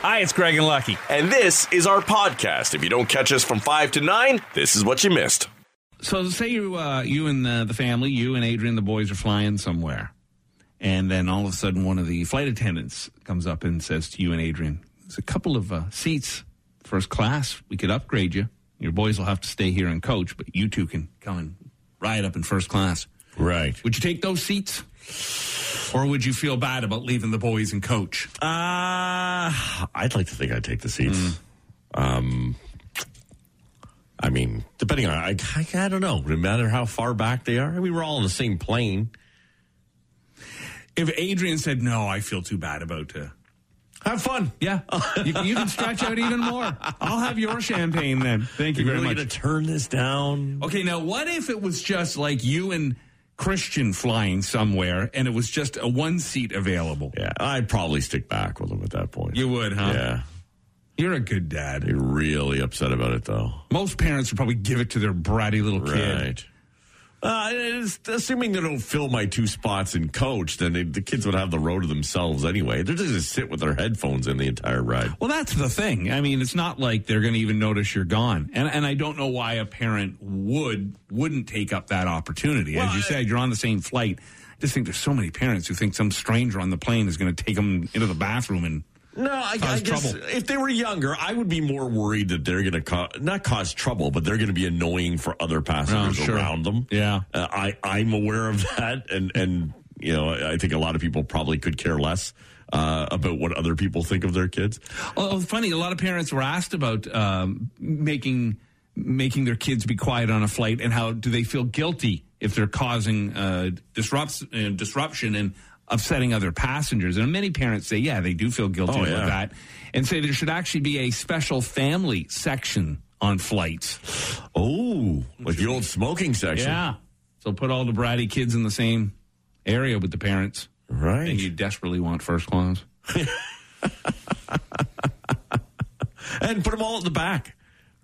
Hi, it's Greg and Lucky. And this is our podcast. If you don't catch us from 5 to 9, this is what you missed. So, say you, uh, you and the, the family, you and Adrian, the boys are flying somewhere, and then all of a sudden, one of the flight attendants comes up and says to you and Adrian, "There's a couple of uh, seats, first class. We could upgrade you. Your boys will have to stay here and coach, but you two can come and ride up in first class." Right. Would you take those seats? Or would you feel bad about leaving the boys and coach? Uh, I'd like to think I'd take the seats. Mm. Um, I mean, depending on, I, I, I don't know. No matter how far back they are, I mean, we're all on the same plane. If Adrian said, no, I feel too bad about uh, Have fun. Yeah, you, you can stretch out even more. I'll have your champagne then. Thank you You're very really much. going to turn this down? Okay, now what if it was just like you and Christian flying somewhere and it was just a one seat available? Yeah, I'd probably stick back with him at that point. You would, huh? Yeah. You're a good dad. You're really upset about it, though. Most parents would probably give it to their bratty little kid. Right. Uh, assuming they don't fill my two spots in coach, then they, the kids would have the row to themselves anyway. They're just gonna sit with their headphones in the entire ride. Well, that's the thing. I mean, it's not like they're going to even notice you're gone, and and I don't know why a parent would wouldn't take up that opportunity. As you I- said, you're on the same flight. I just think there's so many parents who think some stranger on the plane is going to take them into the bathroom and No, I, I guess trouble. if they were younger, I would be more worried that they're going to co- not cause trouble, but they're going to be annoying for other passengers Oh, sure. around them. Yeah. uh, I I'm aware of that, and and you know I think a lot of people probably could care less uh, about what other people think of their kids. Well, funny. A lot of parents were asked about um, making making their kids be quiet on a flight, and how do they feel guilty if they're causing uh, disrupts uh, disruption and upsetting other passengers? And many parents say, yeah, they do feel guilty Oh, about yeah. that, and say there should actually be a special family section on flights. Oh, like the old smoking section, Yeah. So put all the bratty kids in the same area with the parents, right? and you desperately want first class. and put them all at the back,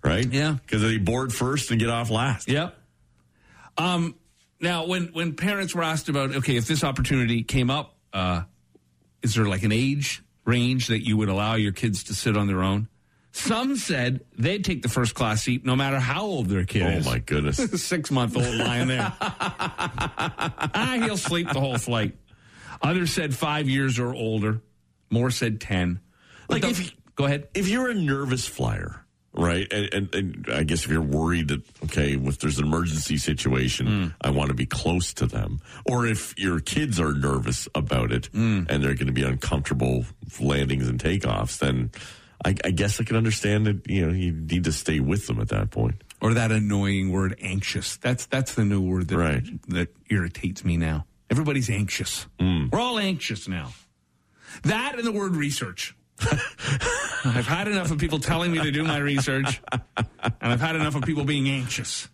right? Yeah. because they board first and get off last. Yep. Um, now, when when parents were asked about, okay, if this opportunity came up, uh, is there like an age range that you would allow your kids to sit on their own? Some said they'd take the first class seat no matter how old their kid Oh is. my goodness! Six month old lying there. ah, he'll sleep the whole flight. Others said five years or older. More said ten. Like But if go ahead. if you're a nervous flyer, right, and, and, and I guess if you're worried that okay, if there's an emergency situation, hmm. I want to be close to them, or if your kids are nervous about it hmm. and they're going to be uncomfortable landings and takeoffs, then I, I guess I can understand that you know you need to stay with them at that point. or that annoying word anxious. That's that's the new word that Right. that irritates me now. Everybody's anxious. Hmm. We're all anxious now. That and the word research i've had enough of people telling me to do my research and i've had enough of people being anxious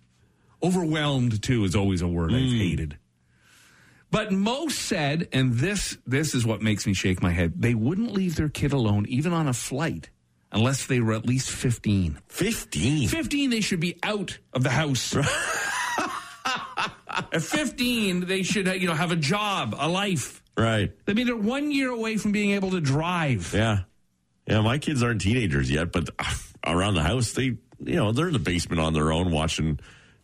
overwhelmed too is always a word i've mm. hated but most said and this this is what makes me shake my head they wouldn't leave their kid alone even on a flight unless they were at least 15 Fifteen. 15, they should be out of the house. At 15, they should you know have a job, a life. Right. I mean, they're one year away from being able to drive. Yeah. Yeah, my kids aren't teenagers yet, but around the house, they, you know, they're in the basement on their own watching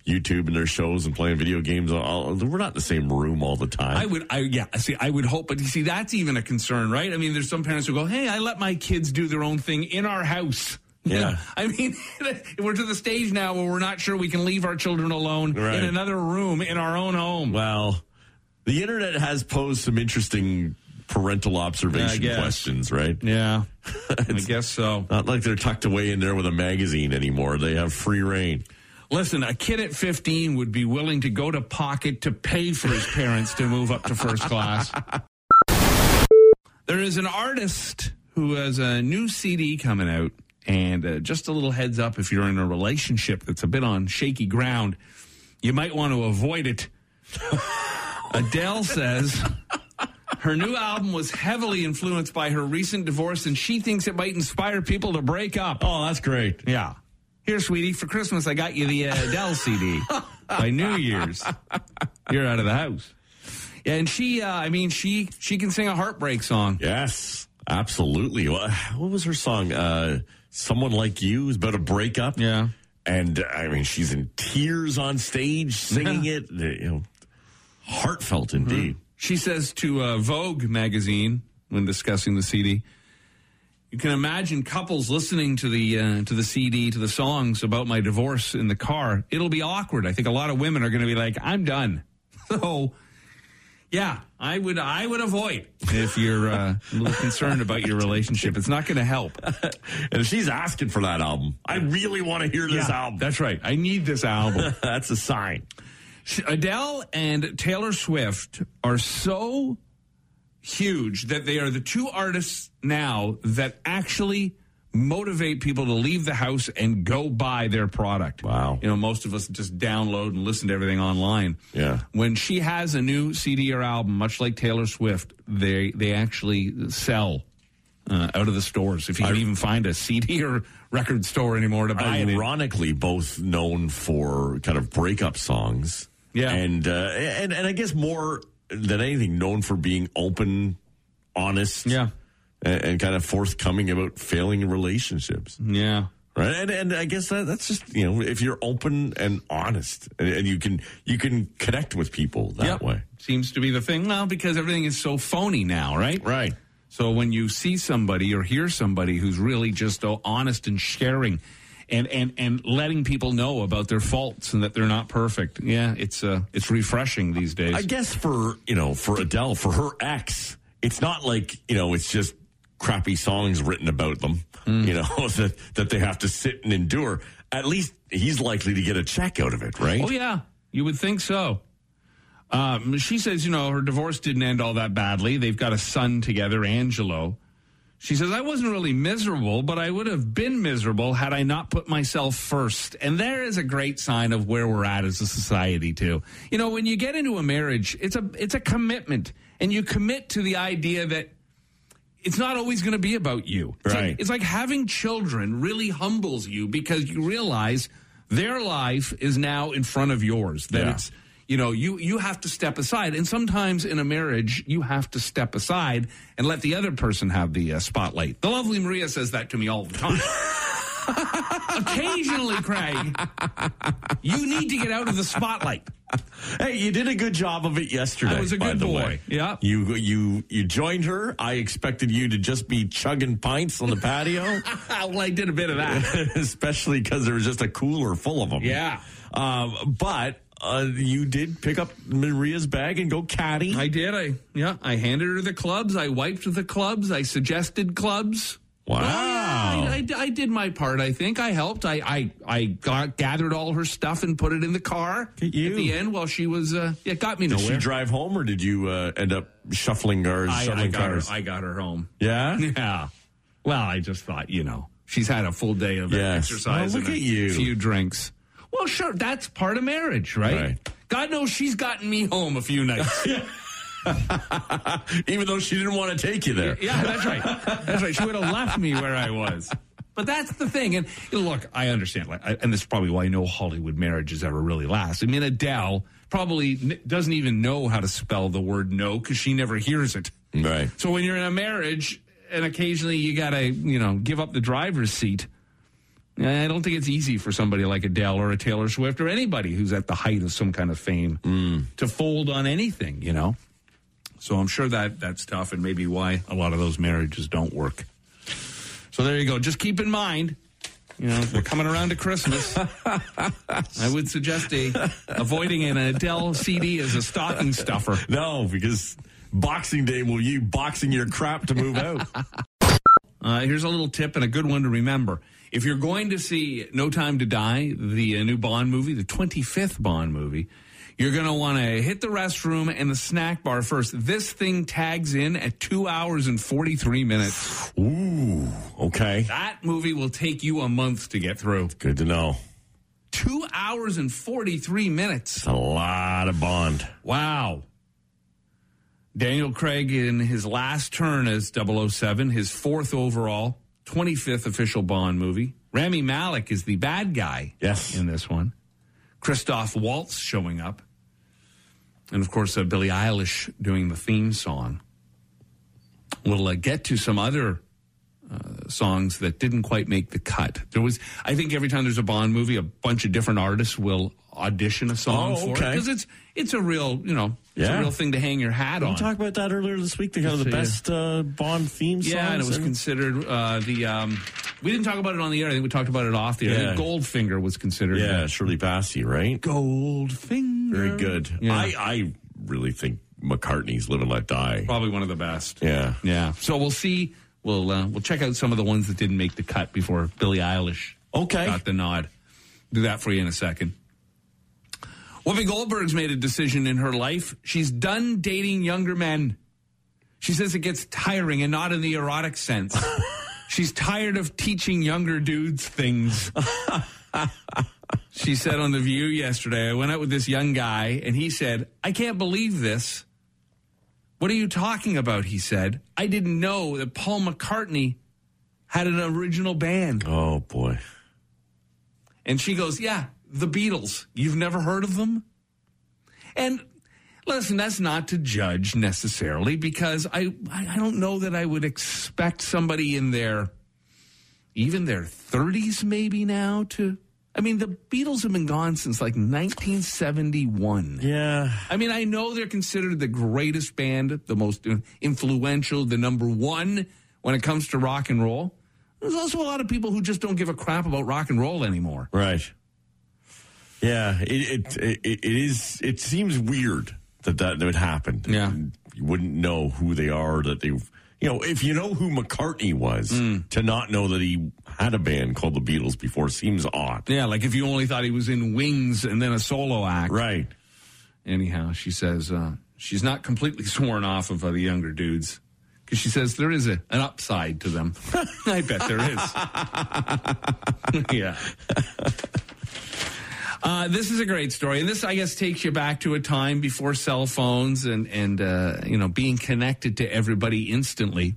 YouTube and their shows and playing video games. All, we're not in the same room all the time. I would, I yeah, see, I would hope, but you see, that's even a concern, right? I mean, there's some parents who go, "Hey, I let my kids do their own thing in our house." Yeah. I mean, we're to the stage now where we're not sure we can leave our children alone Right. in another room in our own home. well, the internet has posed some interesting parental observation questions, right? yeah, I guess so. Not like they're tucked away in there with a magazine anymore. They have free rein. Listen, a kid at 15 would be willing to go to pocket to pay for his parents to move up to first class. There is an artist who has a new CD coming out. And uh, just a little heads up if you're in a relationship that's a bit on shaky ground, you might want to avoid it. Adele says her new album was heavily influenced by her recent divorce, and she thinks it might inspire people to break up. Oh, that's great. Yeah. Here, sweetie, for Christmas, I got you the uh, Adele CD. By New Year's, you're out of the house. Yeah, and she, uh, I mean, she she can sing a heartbreak song. Yes. Absolutely. What was her song? Uh, Someone Like You is about a breakup. Yeah. And I mean, she's in tears on stage singing it. You know, heartfelt indeed. She says to uh, Vogue magazine when discussing the CD, "You can imagine couples listening to the uh, to the CD to the songs about my divorce in the car. It'll be awkward. I think a lot of women are going to be like, "I'm done." So, yeah, I would I would avoid if you're uh, a little concerned about your relationship. It's not going to help. And she's asking for that album. I really want to hear this album. That's right. I need this album. That's a sign. Adele and Taylor Swift are so huge that they are the two artists now that actually motivate people to leave the house and go buy their product. Wow. You know, most of us just download and listen to everything online. Yeah. When she has a new CD or album, much like Taylor Swift, they they actually sell uh, out of the stores. If you can even find a CD or record store anymore to buy it. Ironically, both known for kind of breakup songs. Yeah. And, uh, and, and I guess more than anything, known for being open, honest. Yeah. And, and kind of forthcoming about failing relationships. Yeah. Right. And, and I guess that, that's just, you know, if you're open and honest and, and you can, you can connect with people that Yep. way. Seems to be the thing. Well, because everything is so phony now, right? Right. So when you see somebody or hear somebody who's really just honest and sharing and, and, and letting people know about their faults and that they're not perfect. Yeah, it's uh, it's refreshing these days. I guess for you know for Adele for her ex, it's not like you know it's just crappy songs written about them. You know that that they have to sit and endure. At least he's likely to get a check out of it, right? Oh yeah, you would think so. Um, she says, you know, her divorce didn't end all that badly. They've got a son together, Angelo. She says, I wasn't really miserable, but I would have been miserable had I not put myself first. And there is a great sign of where we're at as a society, too. You know, when you get into a marriage, it's a it's a commitment, and you commit to the idea that it's not always going to be about you. It's Right. Like, it's like having children really humbles you because you realize their life is now in front of yours. That Yeah. it's you know you you have to step aside, and sometimes in a marriage you have to step aside and let the other person have the uh, spotlight. The lovely Maria says that to me all the time. Occasionally, Craig, you need to get out of the spotlight. Hey, you did a good job of it yesterday. I was a good boy. Yeah. You you you joined her. I expected you to just be chugging pints on the patio, well, I did a bit of that. especially because there was just a cooler full of them. Yeah. Um, but uh, you did pick up Maria's bag and go caddy. I did. I yeah. I handed her the clubs. I wiped the clubs. I suggested clubs. Wow. Yeah, I, I- I did my part. I think I helped. I I, I got, gathered all her stuff and put it in the car at the end while she was. Uh, yeah, it got me Did nowhere. she drive home, or did you uh, end up shuffling cars? I, I shuttling got her. I got her home. yeah. Yeah. Well, I just thought you know she's had a full day of Yes. exercise look and a at you. few drinks. Well, sure, that's part of marriage, right? Right. God knows she's gotten me home a few nights. Even though she didn't want to take you there. Yeah, that's right. That's right. She would have left me where I was. But that's the thing. And look, I understand. Like, I, and this is probably why no Hollywood marriages ever really last. I mean, Adele probably n- doesn't even know how to spell the word no because she never hears it. Right. So when you're in a marriage and occasionally you got to, you know, give up the driver's seat, I don't think it's easy for somebody like Adele or a Taylor Swift or anybody who's at the height of some kind of fame to fold on anything, you know? So I'm sure that that's tough and maybe why a lot of those marriages don't work. So there you go. Just keep in mind, you know, we're coming around to Christmas. I would suggest a avoiding an Adele CD as a stocking stuffer. No, because Boxing Day will you boxing your crap to move out. Uh, here's a little tip and a good one to remember. If you're going to see No Time to Die, the uh, new Bond movie, the 25th Bond movie, you're going to want to hit the restroom and the snack bar first. This thing tags in at two hours and 43 minutes. Ooh, okay. That movie will take you a month to get through. Good to know. Two hours and 43 minutes. It's a lot of Bond. Wow. Daniel Craig in his last turn as 007, his fourth overall, 25th official Bond movie. Rami Malek is the bad guy Yes. in this one. Christoph Waltz showing up. And of course, uh, Billie Eilish doing the theme song. we'll uh, get to some other uh, songs that didn't quite make the cut. There was, I think, every time there's a Bond movie, a bunch of different artists will audition a song Oh, for it because it's it's a real, you know, it's Yeah. a real thing to hang your hat We on. We talked about that earlier this week. They got the best uh, Bond theme songs. Yeah, and it was considered uh, the. Um, we didn't talk about it on the air. I think we talked about it off the air. I Yeah. think Goldfinger was considered. yeah, Shirley Bassey, right? Goldfinger. Very good. I, I really think McCartney's "Live and Let Die." Probably one of the best. Yeah. Yeah. So we'll see. We'll uh, we'll check out some of the ones that didn't make the cut before Billie Eilish Okay. got the nod. Do that for you in a second. Whoopi Goldberg's made a decision in her life. She's done dating younger men. She says it gets tiring and not in the erotic sense. She's tired of teaching younger dudes things. she said on The View yesterday, I went out with this young guy and he said, I can't believe this. What are you talking about? He said, I didn't know that Paul McCartney had an original band. Oh boy. And she goes, Yeah, the Beatles. You've never heard of them? And listen, that's not to judge necessarily because I, I don't know that I would expect somebody in their even their 30s maybe now to I mean the Beatles have been gone since like 1971. Yeah. I mean, I know they're considered the greatest band, the most influential, the number one when it comes to rock and roll. There's also a lot of people who just don't give a crap about rock and roll anymore. Right. Yeah. It it it, it is. It seems weird that that would happen. Yeah. You wouldn't know who they are. That they. You know, if you know who McCartney was, to not know that he had a band called the Beatles before seems odd. Yeah, like if you only thought he was in Wings and then a solo act. Right. Anyhow, she says uh, she's not completely sworn off of uh, the younger dudes because she says there is a, an upside to them. I bet there is. yeah. Uh, this is a great story, and this, I guess, takes you back to a time before cell phones and and uh, you know being connected to everybody instantly.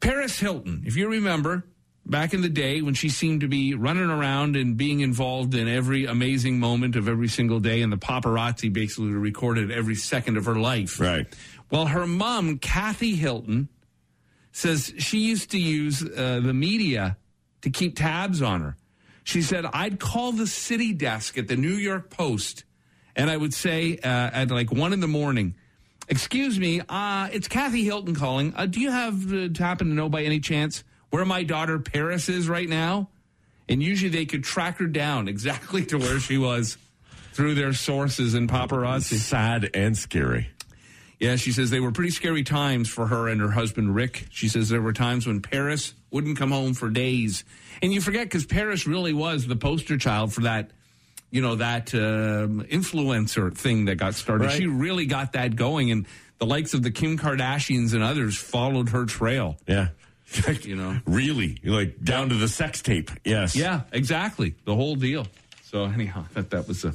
Paris Hilton, if you remember, back in the day when she seemed to be running around and being involved in every amazing moment of every single day, and the paparazzi basically recorded every second of her life. Right. Well, her mom, Kathy Hilton, says she used to use uh, the media to keep tabs on her. She said, I'd call the city desk at the New York Post and I would say uh, at like one in the morning, Excuse me, uh, it's Kathy Hilton calling. Uh, do you have uh, to happen to know by any chance where my daughter Paris is right now? And usually they could track her down exactly to where she was through their sources and paparazzi. Sad and scary. Yeah, she says they were pretty scary times for her and her husband Rick. She says there were times when Paris wouldn't come home for days, and you forget because Paris really was the poster child for that, you know, that um, influencer thing that got started. Right. She really got that going, and the likes of the Kim Kardashians and others followed her trail. Yeah. You know, really, like down to the sex tape. Yes. yeah, exactly, the whole deal. So anyhow, that that was a.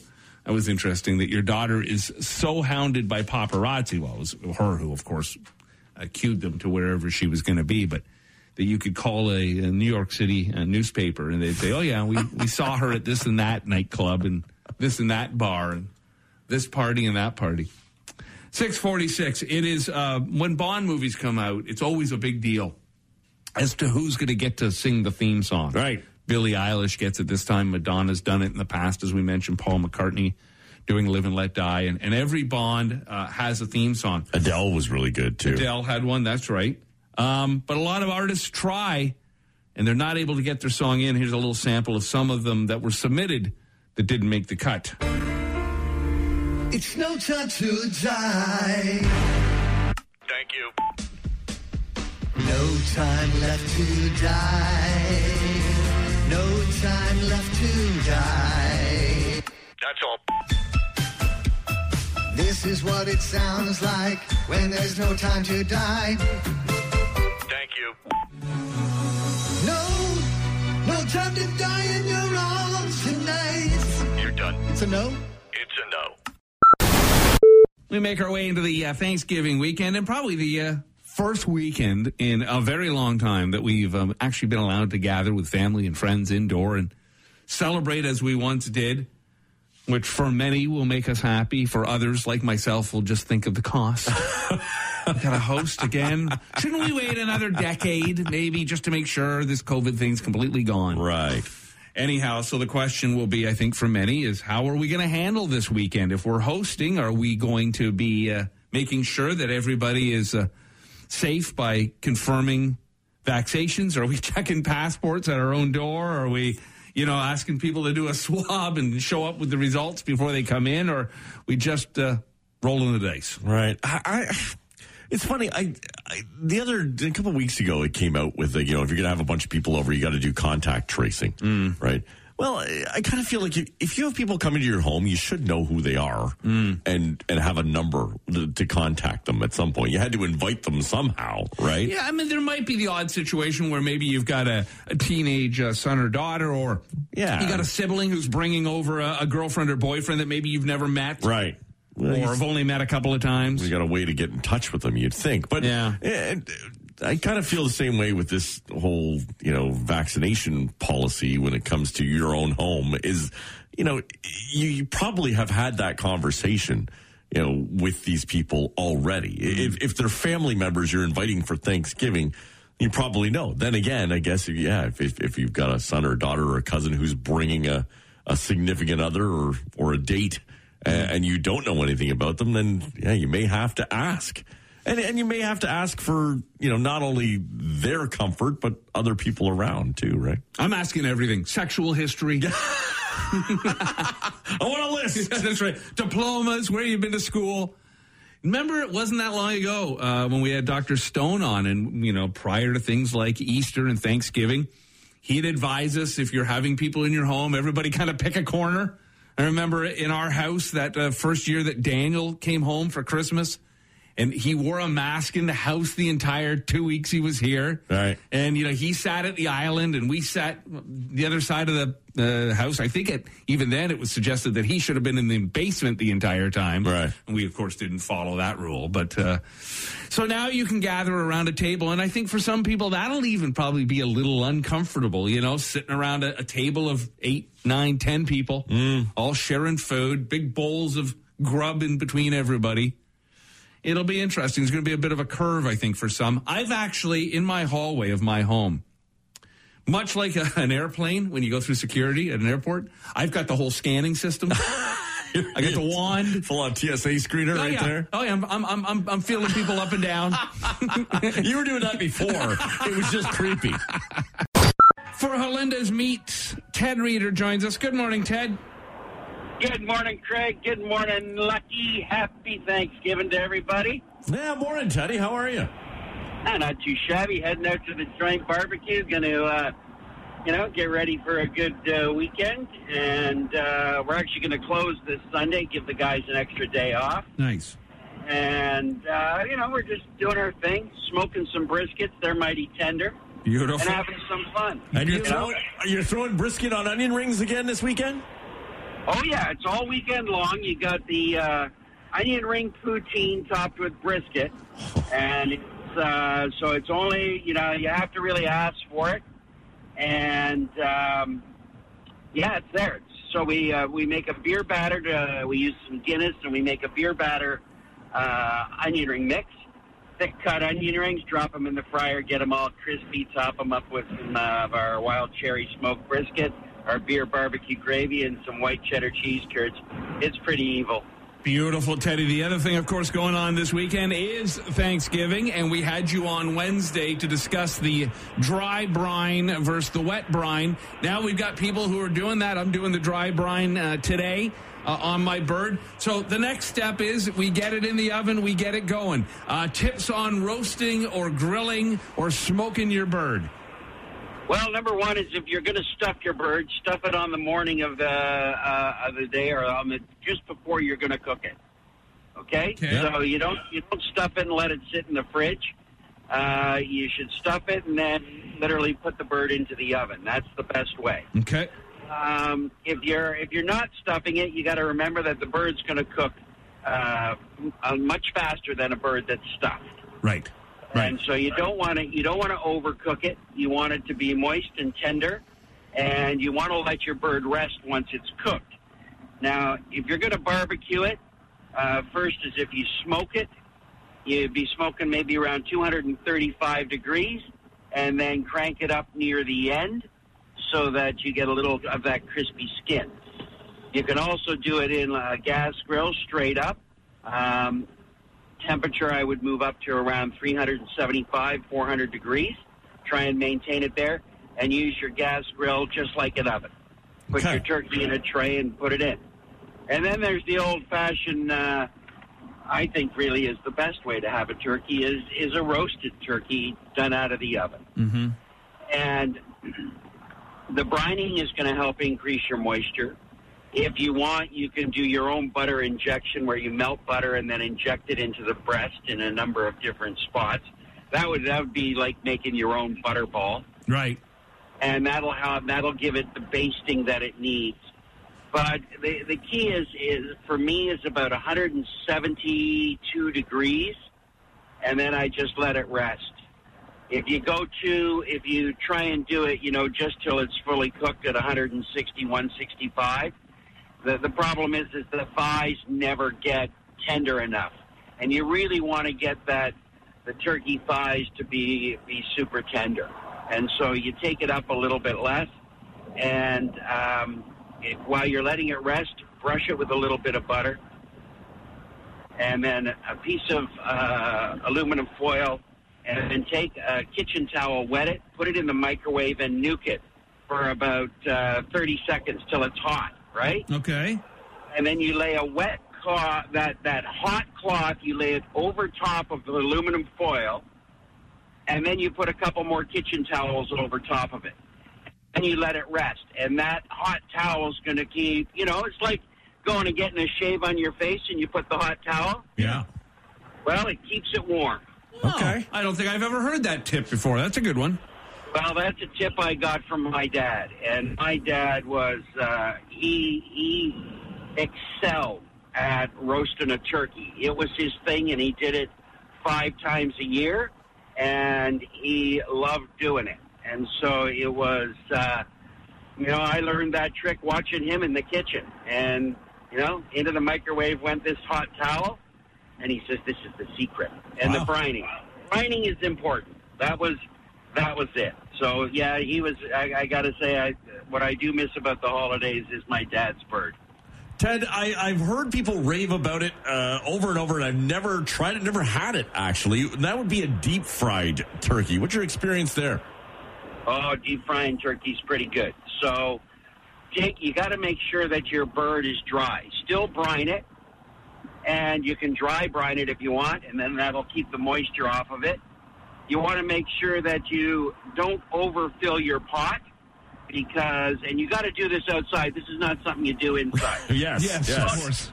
That was interesting that your daughter is so hounded by paparazzi. Well, it was her who, of course, uh, cued them to wherever she was going to be, but that you could call a, a New York City uh newspaper and they'd say, "Oh yeah, we we saw her at this and that nightclub and this and that bar and this party and that party." Six forty six. It is uh, when Bond movies come out. It's always a big deal as to who's going to get to sing the theme song. Right. Billie Eilish gets it this time. Madonna's done it in the past, as we mentioned. Paul McCartney doing "Live and Let Die," and, and every Bond uh, has a theme song. Adele was really good too. Adele had one. That's right. Um, but a lot of artists try, and they're not able to get their song in. Here's a little sample of some of them that were submitted that didn't make the cut. It's no time to die. Thank you. No time left to die. No time left to die. That's all. This is what it sounds like when there's no time to die. Thank you. No, no time to die in your arms tonight. You're done. It's a no. It's a no. We make our way into the uh, Thanksgiving weekend and probably the uh, first weekend in a very long time that we've um, actually been allowed to gather with family and friends indoor and celebrate as we once did. which for many will make us happy. For others, like myself, will just think of the cost. got to host again. Shouldn't we wait another decade, maybe, just to make sure this COVID thing's completely gone? Right. Anyhow, so the question will be, I think, for many, is how are we going to handle this weekend? If we're hosting, are we going to be uh, making sure that everybody is uh, safe by confirming vaccinations? Are we checking passports at our own door? Are we, you know, asking people to do a swab and show up with the results before they come in? Or we just uh, rolling the dice? Right. I, I it's funny. I, I the other a couple of weeks ago, it came out with the, you know if you're gonna have a bunch of people over, you got to do contact tracing, right? Well, I, I kind of feel like if, if you have people coming to your home, you should know who they are and and have a number to, to contact them at some point. You had to invite them somehow, right? Yeah, I mean, there might be the odd situation where maybe you've got a, a teenage uh, son or daughter, or Yeah. you got a sibling who's bringing over a, a girlfriend or boyfriend that maybe you've never met, Right. Well, or you- have only met a couple of times. we got a way to get in touch with them, you'd think. But Yeah. and I kind of feel the same way with this whole, you know, vaccination policy when it comes to your own home is, you know, you, you probably have had that conversation, you know, with these people already. Mm-hmm. If, if they're family members you're inviting for Thanksgiving, you probably know. Then again, I guess, if, yeah, if, if, if you've got a son or a daughter or a cousin who's bringing a, a significant other or, or a date, a- mm-hmm. and you don't know anything about them, then yeah, you may have to ask. And, and you may have to ask for, you know, not only their comfort, but other people around too, right? I'm asking everything: sexual history. I want a list. That's right. Diplomas, where you've been to school. Remember, it wasn't that long ago uh, when we had Dr. Stone on, and you know, prior to things like Easter and Thanksgiving, he'd advise us if you're having people in your home, everybody kind of pick a corner. I remember in our house that uh, first year that Daniel came home for Christmas, and he wore a mask in the house the entire two weeks he was here. Right. And you know, he sat at the island, and we sat the other side of the uh, house. I think it, even then it was suggested that he should have been in the basement the entire time. Right. And we, of course, didn't follow that rule. But uh, so now you can gather around a table, and I think for some people that'll even probably be a little uncomfortable. You know, sitting around a, a table of eight, nine, ten people, all sharing food, big bowls of grub in between everybody. It'll be interesting. It's going to be a bit of a curve, I think, for some. I've actually, in my hallway of my home, much like a, an airplane when you go through security at an airport, I've got the whole scanning system. I got the wand. Full on TSA screener Oh right yeah, there. oh yeah. I'm, I'm, I'm, I'm, feeling people up and down. You were doing that before. it was just creepy. For Helinda's meet, Ted Reeder joins us. Good morning, Ted. Good morning, Craig. Good morning, Lucky. Happy Thanksgiving to everybody. Yeah, morning, Teddy. How are you? Ah, not too shabby. Heading out to the joint barbecue. Going to, uh, you know, get ready for a good uh, weekend. And uh, we're actually going to close this Sunday, give the guys an extra day off. Nice. And, uh, you know, we're just doing our thing, smoking some briskets. They're mighty tender. And Beautiful. having some fun. And you're You know? throwing, you're throwing brisket on onion rings again this weekend? Oh yeah, it's all weekend long. You got the uh, onion ring poutine topped with brisket, and it's uh, so it's only you know you have to really ask for it, and um, yeah, it's there. So we uh, we make a beer batter. To, we use some Guinness, and we make a beer batter uh, onion ring mix. Thick cut onion rings, drop them in the fryer, get them all crispy, top them up with some uh, of our wild cherry smoked brisket, our beer barbecue gravy, and some white cheddar cheese curds. It's pretty evil. Beautiful, Teddy. The other thing, of course, going on this weekend is Thanksgiving, and we had you on Wednesday to discuss the dry brine versus the wet brine. Now we've got people who are doing that. I'm doing the dry brine uh, today. Uh, on my bird. So the next step is we get it in the oven, we get it going. Uh, tips on roasting or grilling or smoking your bird. Well, number one is if you're going to stuff your bird, stuff it on the morning of the uh, of the day or on the just before you're going to cook it. Okay, Okay. so you don't you don't stuff it and let it sit in the fridge. Uh, you should stuff it and then literally put the bird into the oven. That's the best way. Okay. Um, if you're if you're not stuffing it, you got to remember that the bird's going to cook uh, uh, much faster than a bird that's stuffed. Right. And so you don't want to you don't want to overcook it. You want it to be moist and tender, and you want to let your bird rest once it's cooked. Now, if you're going to barbecue it, uh, first is if you smoke it, you'd be smoking maybe around 235 degrees, and then crank it up near the end so that you get a little of that crispy skin. You can also do it in a gas grill straight up. Um, temperature, I would move up to around 375, 400 degrees. Try and maintain it there, and use your gas grill just like an oven. Put Okay. your turkey in a tray and put it in. And then there's the old-fashioned. Uh, I think really is the best way to have a turkey is is a roasted turkey done out of the oven. Mm-hmm. And the brining is going to help increase your moisture. If you want, you can do your own butter injection where you melt butter and then inject it into the breast in a number of different spots. That would that would be like making your own butter ball, Right. and that'll have that'll give it the basting that it needs. But the the key is is for me is about 172 degrees, and then I just let it rest. If you go to, if you try and do it, you know, just till it's fully cooked at 160, 165, the, the problem is, is the thighs never get tender enough. And you really want to get that, the turkey thighs to be, be super tender. And so you take it up a little bit less, and um, it, while you're letting it rest, brush it with a little bit of butter, and then a piece of uh, aluminum foil, and then take a kitchen towel, wet it, put it in the microwave, and nuke it for about uh, 30 seconds till it's hot, right? Okay. And then you lay a wet cloth, that, that hot cloth, you lay it over top of the aluminum foil, and then you put a couple more kitchen towels over top of it. And you let it rest. And that hot towel is going to keep, you know, it's like going and getting a shave on your face and you put the hot towel. Yeah. Well, it keeps it warm. Okay. I don't think I've ever heard that tip before. That's a good one. Well, that's a tip I got from my dad, and my dad was uh, he he excelled at roasting a turkey. It was his thing, and he did it five times a year, and he loved doing it. And so it was, uh, you know, I learned that trick watching him in the kitchen, and you know, into the microwave went this hot towel, and he says this is the secret, and Wow. the brining. Brining is important. That was that was it. So yeah, he was. I, I got to say, I, what I do miss about the holidays is my dad's bird. Ted, I, I've heard people rave about it uh, over and over, and I've never tried it, never had it actually. That would be a deep fried turkey. What's your experience there? Oh, deep frying turkey's pretty good. So, Jake, you got to make sure that your bird is dry. Still brine it, and you can dry brine it if you want, and then that'll keep the moisture off of it. You want to make sure that you don't overfill your pot because, and you got to do this outside. This is not something you do inside. Yes, Yes, of course.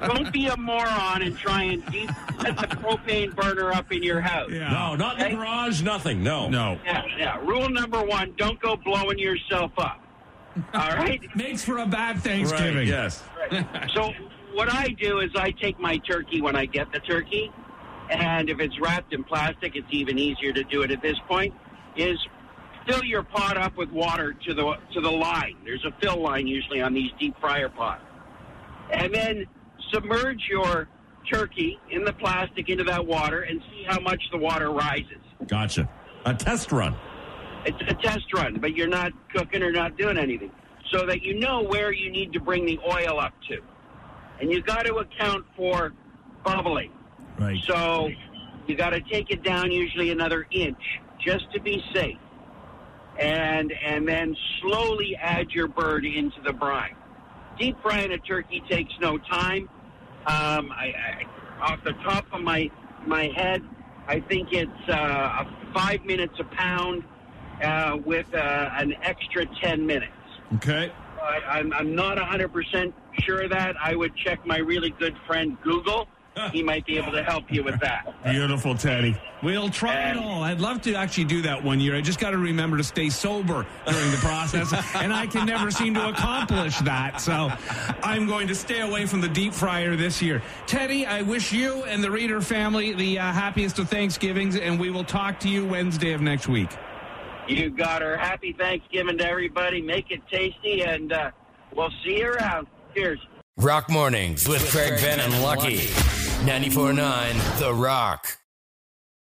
don't be a moron and try and deep set the propane burner up in your house. Yeah. No, not in the garage, nothing. No. No. Yeah, yeah. Rule number one: don't go blowing yourself up. All right. Makes for a bad Right, Thanksgiving. yes. so what I do is I take my turkey when I get the turkey, and if it's wrapped in plastic, it's even easier to do it at this point. Is fill your pot up with water to the to the line. There's a fill line usually on these deep fryer pots, and then submerge your turkey in the plastic into that water and see how much the water rises. Gotcha. A test run. It's a test run, but you're not cooking or not doing anything. So that you know where you need to bring the oil up to. And you've got to account for bubbling. Right. So you got to take it down usually another inch just to be safe. And and then slowly add your bird into the brine. Deep frying a turkey takes no time. Um, I, I, off the top of my my head, I think it's uh, five minutes a pound uh, with uh, an extra ten minutes. Okay. I, I'm, I'm not 100% sure of that. I would check my really good friend Google. He might be able to help you with that. Beautiful, Teddy. We'll try it all. I'd love to actually do that one year. I just got to remember to stay sober during the process, and I can never seem to accomplish that. So I'm going to stay away from the deep fryer this year. Teddy, I wish you and the Reader family the uh, happiest of Thanksgivings, and we will talk to you Wednesday of next week. You got her. Happy Thanksgiving to everybody. Make it tasty, and uh, we'll see you around. Cheers. Rock Mornings with Craig Ben and Lucky. 94.9 The Rock.